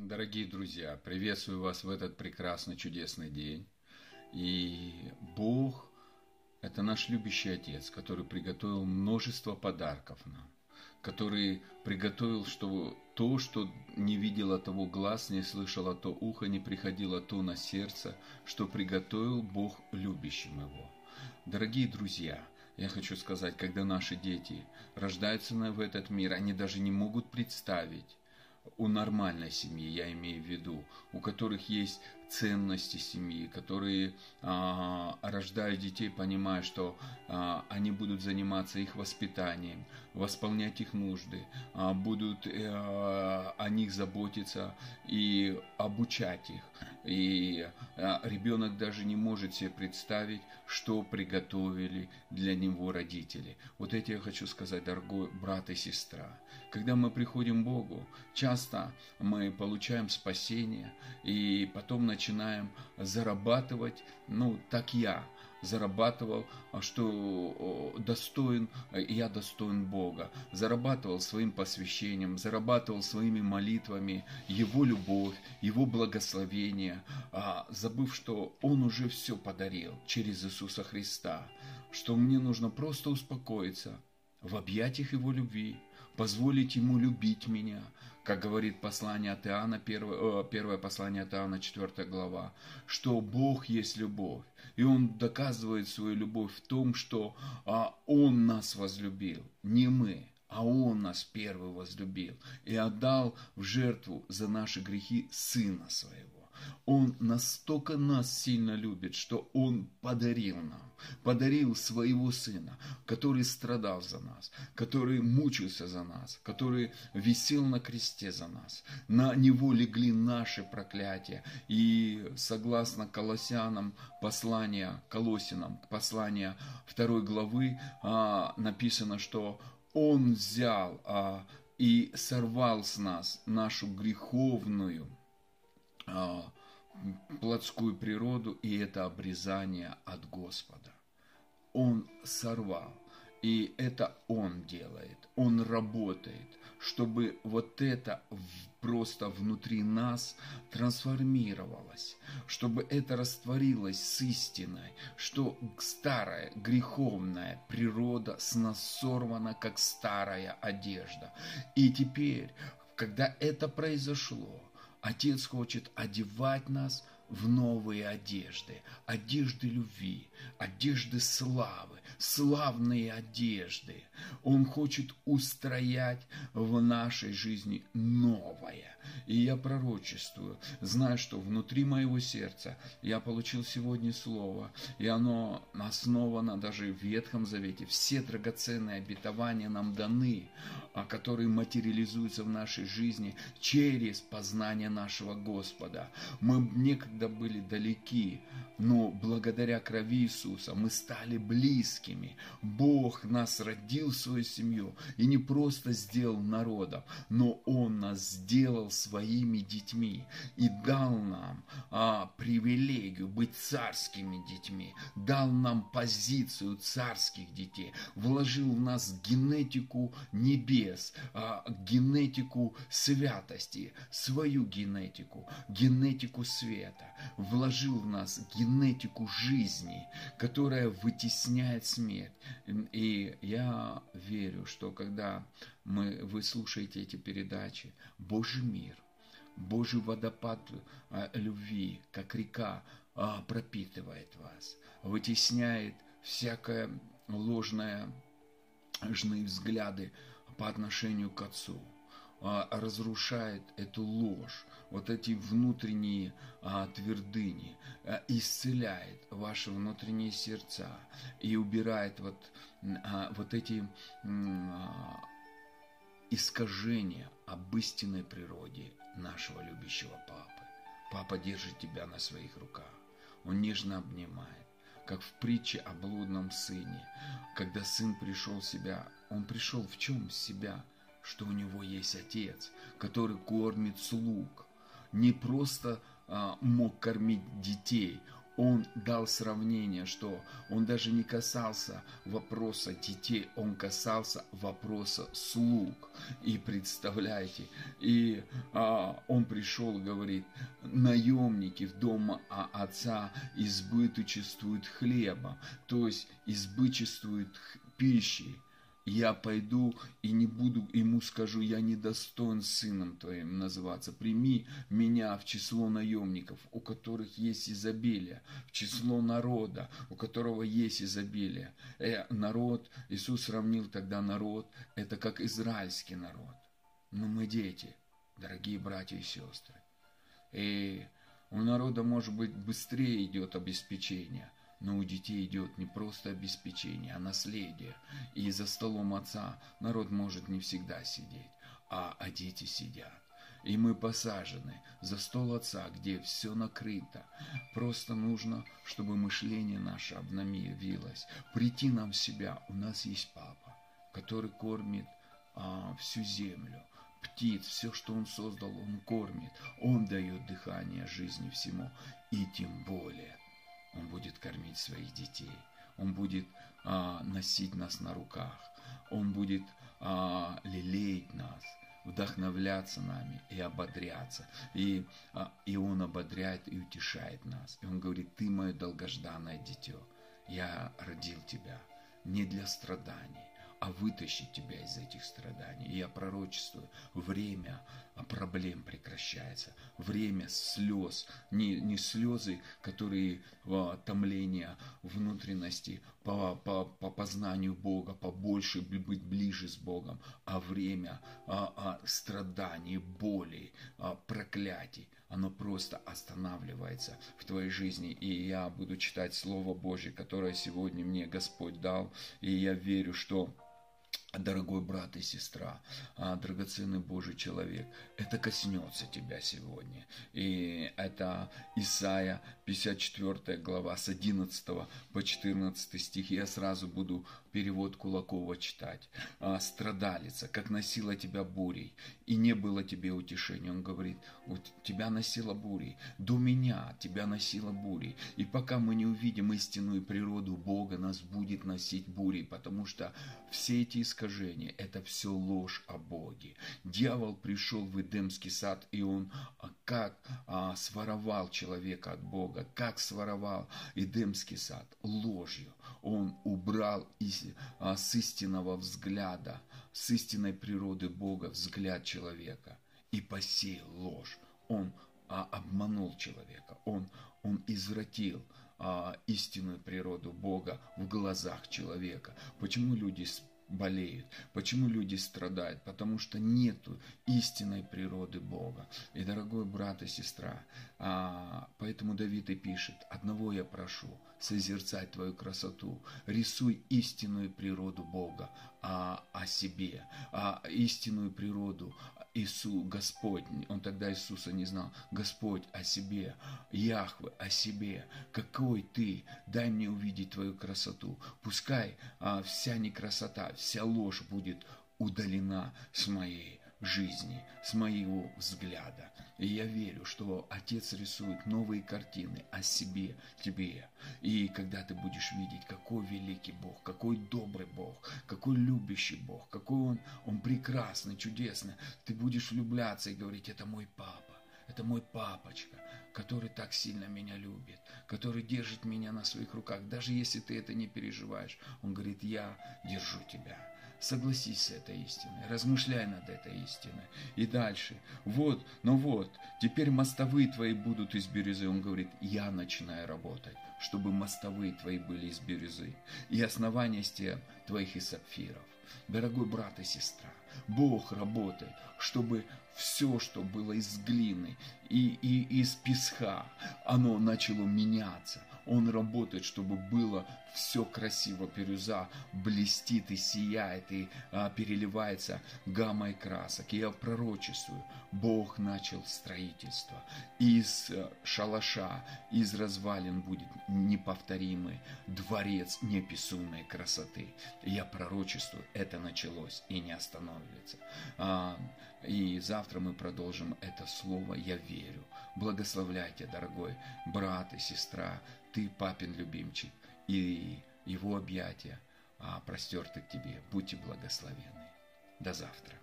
Дорогие друзья, приветствую вас в этот прекрасный, чудесный день. И Бог – это наш любящий Отец, который приготовил множество подарков нам, который приготовил что то, что не видело того глаз, не слышало то ухо, не приходило то на сердце, что приготовил Бог любящим его. Дорогие друзья, я хочу сказать, когда наши дети рождаются в этот мир, они даже не могут представить, у нормальной семьи, я имею в виду, у которых есть ценности семьи, которые а, рождают детей, понимая, что а, они будут заниматься их воспитанием, восполнять их нужды, а, будут а, о них заботиться и обучать их. И ребенок даже не может себе представить, что приготовили для него родители. Вот это я хочу сказать, дорогой брат и сестра. Когда мы приходим к Богу, часто мы получаем спасение, и потом начинаем начинаем зарабатывать, ну, так я зарабатывал, а что достоин, я достоин Бога, зарабатывал своим посвящением, зарабатывал своими молитвами Его любовь, Его благословение, а забыв, что Он уже все подарил через Иисуса Христа, что мне нужно просто успокоиться в объятиях Его любви, позволить Ему любить меня, как говорит послание от Иоанна, первое, первое послание от Иоанна, 4 глава, что Бог есть любовь. И Он доказывает свою любовь в том, что а, Он нас возлюбил, не мы, а Он нас первый возлюбил и отдал в жертву за наши грехи Сына Своего. Он настолько нас сильно любит, что Он подарил нам, подарил своего Сына, который страдал за нас, который мучился за нас, который висел на кресте за нас. На Него легли наши проклятия. И согласно Колоссянам, послания, Колосинам, послания второй главы, а, написано, что Он взял а, и сорвал с нас нашу греховную а, плотскую природу, и это обрезание от Господа. Он сорвал, и это Он делает, Он работает, чтобы вот это просто внутри нас трансформировалось, чтобы это растворилось с истиной, что старая греховная природа с нас сорвана, как старая одежда. И теперь, когда это произошло, Отец хочет одевать нас в новые одежды, одежды любви, одежды славы, славные одежды. Он хочет устроять в нашей жизни новое. И я пророчествую, зная, что внутри моего сердца я получил сегодня слово, и оно основано даже в Ветхом Завете. Все драгоценные обетования нам даны, а которые материализуются в нашей жизни через познание нашего Господа. Мы некогда были далеки, но благодаря крови Иисуса мы стали близкими. Бог нас родил в свою семью и не просто сделал народом, но Он нас сделал своими детьми и дал нам а, привилегию быть царскими детьми, дал нам позицию царских детей, вложил в нас генетику небес, а, генетику святости, свою генетику, генетику света, вложил в нас генетику жизни, которая вытесняет смерть. И я верю, что когда мы, вы слушаете эти передачи, Божий мир, Божий водопад а, любви, как река, а, пропитывает вас, вытесняет всякое ложное ложные взгляды по отношению к Отцу, разрушает эту ложь, вот эти внутренние твердыни, исцеляет ваши внутренние сердца и убирает вот, вот эти искажения об истинной природе нашего любящего папы. Папа держит тебя на своих руках. Он нежно обнимает, как в притче о блудном сыне. Когда сын пришел в себя, он пришел в чем себя? Что у него есть отец, который кормит слуг. Не просто а, мог кормить детей, он дал сравнение, что он даже не касался вопроса детей, он касался вопроса слуг. И представляете, и а, он пришел, говорит, наемники в дома отца избыточествуют хлебом, то есть избыточествуют пищей я пойду и не буду, ему скажу, я не достоин сыном твоим называться. Прими меня в число наемников, у которых есть изобилие, в число народа, у которого есть изобилие. Э, народ, Иисус сравнил тогда народ, это как израильский народ. Но мы дети, дорогие братья и сестры. И у народа, может быть, быстрее идет обеспечение – но у детей идет не просто обеспечение, а наследие. И за столом отца народ может не всегда сидеть, а, а дети сидят. И мы посажены за стол отца, где все накрыто. Просто нужно, чтобы мышление наше обновилось. Прийти нам в себя. У нас есть папа, который кормит а, всю землю птиц, все, что Он создал, Он кормит. Он дает дыхание жизни всему. И тем более он будет кормить своих детей. Он будет а, носить нас на руках. Он будет а, лелеять нас, вдохновляться нами и ободряться. И, а, и Он ободряет и утешает нас. И Он говорит, ты мое долгожданное дитё. Я родил тебя не для страданий, а вытащить тебя из этих страданий. И я пророчествую, время проблем прекращается, время слез, не, не слезы, которые а, томление внутренности по, по, по познанию Бога, побольше быть ближе с Богом, а время а, а, страданий, боли, а, проклятий, оно просто останавливается в твоей жизни. И я буду читать Слово Божье, которое сегодня мне Господь дал, и я верю, что дорогой брат и сестра, а, драгоценный Божий человек, это коснется тебя сегодня. И это Исаия 54 глава с 11 по 14 стих. Я сразу буду перевод Кулакова читать. А, «Страдалица, как носила тебя бурей, и не было тебе утешения». Он говорит, вот тебя носила бурей, до меня тебя носила бурей. И пока мы не увидим истинную природу Бога, нас будет носить бурей, потому что все эти искажения – это все ложь о Боге. Дьявол пришел в Эдемский сад, и он как а, своровал человека от Бога, как своровал Эдемский сад ложью. Он убрал из, а, с истинного взгляда, с истинной природы Бога взгляд человека и посеял ложь. Он а, обманул человека, он, он извратил а, истинную природу Бога в глазах человека. Почему люди болеют, почему люди страдают, потому что нету истинной природы Бога. И, дорогой брат и сестра, а, поэтому Давид и пишет, одного я прошу, созерцать твою красоту, рисуй истинную природу Бога а, о себе, а, истинную природу Иисус, Господь, он тогда Иисуса не знал, Господь о себе, Яхве о себе, какой ты, дай мне увидеть твою красоту. Пускай а, вся некрасота, вся ложь будет удалена с моей жизни, с моего взгляда. И я верю, что Отец рисует новые картины о себе, тебе. И когда ты будешь видеть, какой великий Бог, какой добрый Бог, какой любящий Бог, какой Он, Он прекрасный, чудесный, ты будешь влюбляться и говорить, это мой папа. Это мой папочка, который так сильно меня любит, который держит меня на своих руках. Даже если ты это не переживаешь, он говорит, я держу тебя. Согласись с этой истиной, размышляй над этой истиной. И дальше. Вот, ну вот, теперь мостовые твои будут из бирюзы. Он говорит, я начинаю работать, чтобы мостовые твои были из бирюзы. И основания стен твоих из сапфиров. Дорогой брат и сестра, Бог работает, чтобы все, что было из глины и, и из песка, оно начало меняться. Он работает, чтобы было все красиво, бирюза блестит и сияет, и а, переливается гаммой красок. Я пророчествую, Бог начал строительство. Из а, шалаша, из развалин будет неповторимый дворец неписумной красоты. Я пророчествую, это началось и не остановится. А, и завтра мы продолжим это слово «Я верю». Благословляйте, дорогой брат и сестра, ты папин любимчик, и его объятия а, простерты к тебе. Будьте благословенны. До завтра.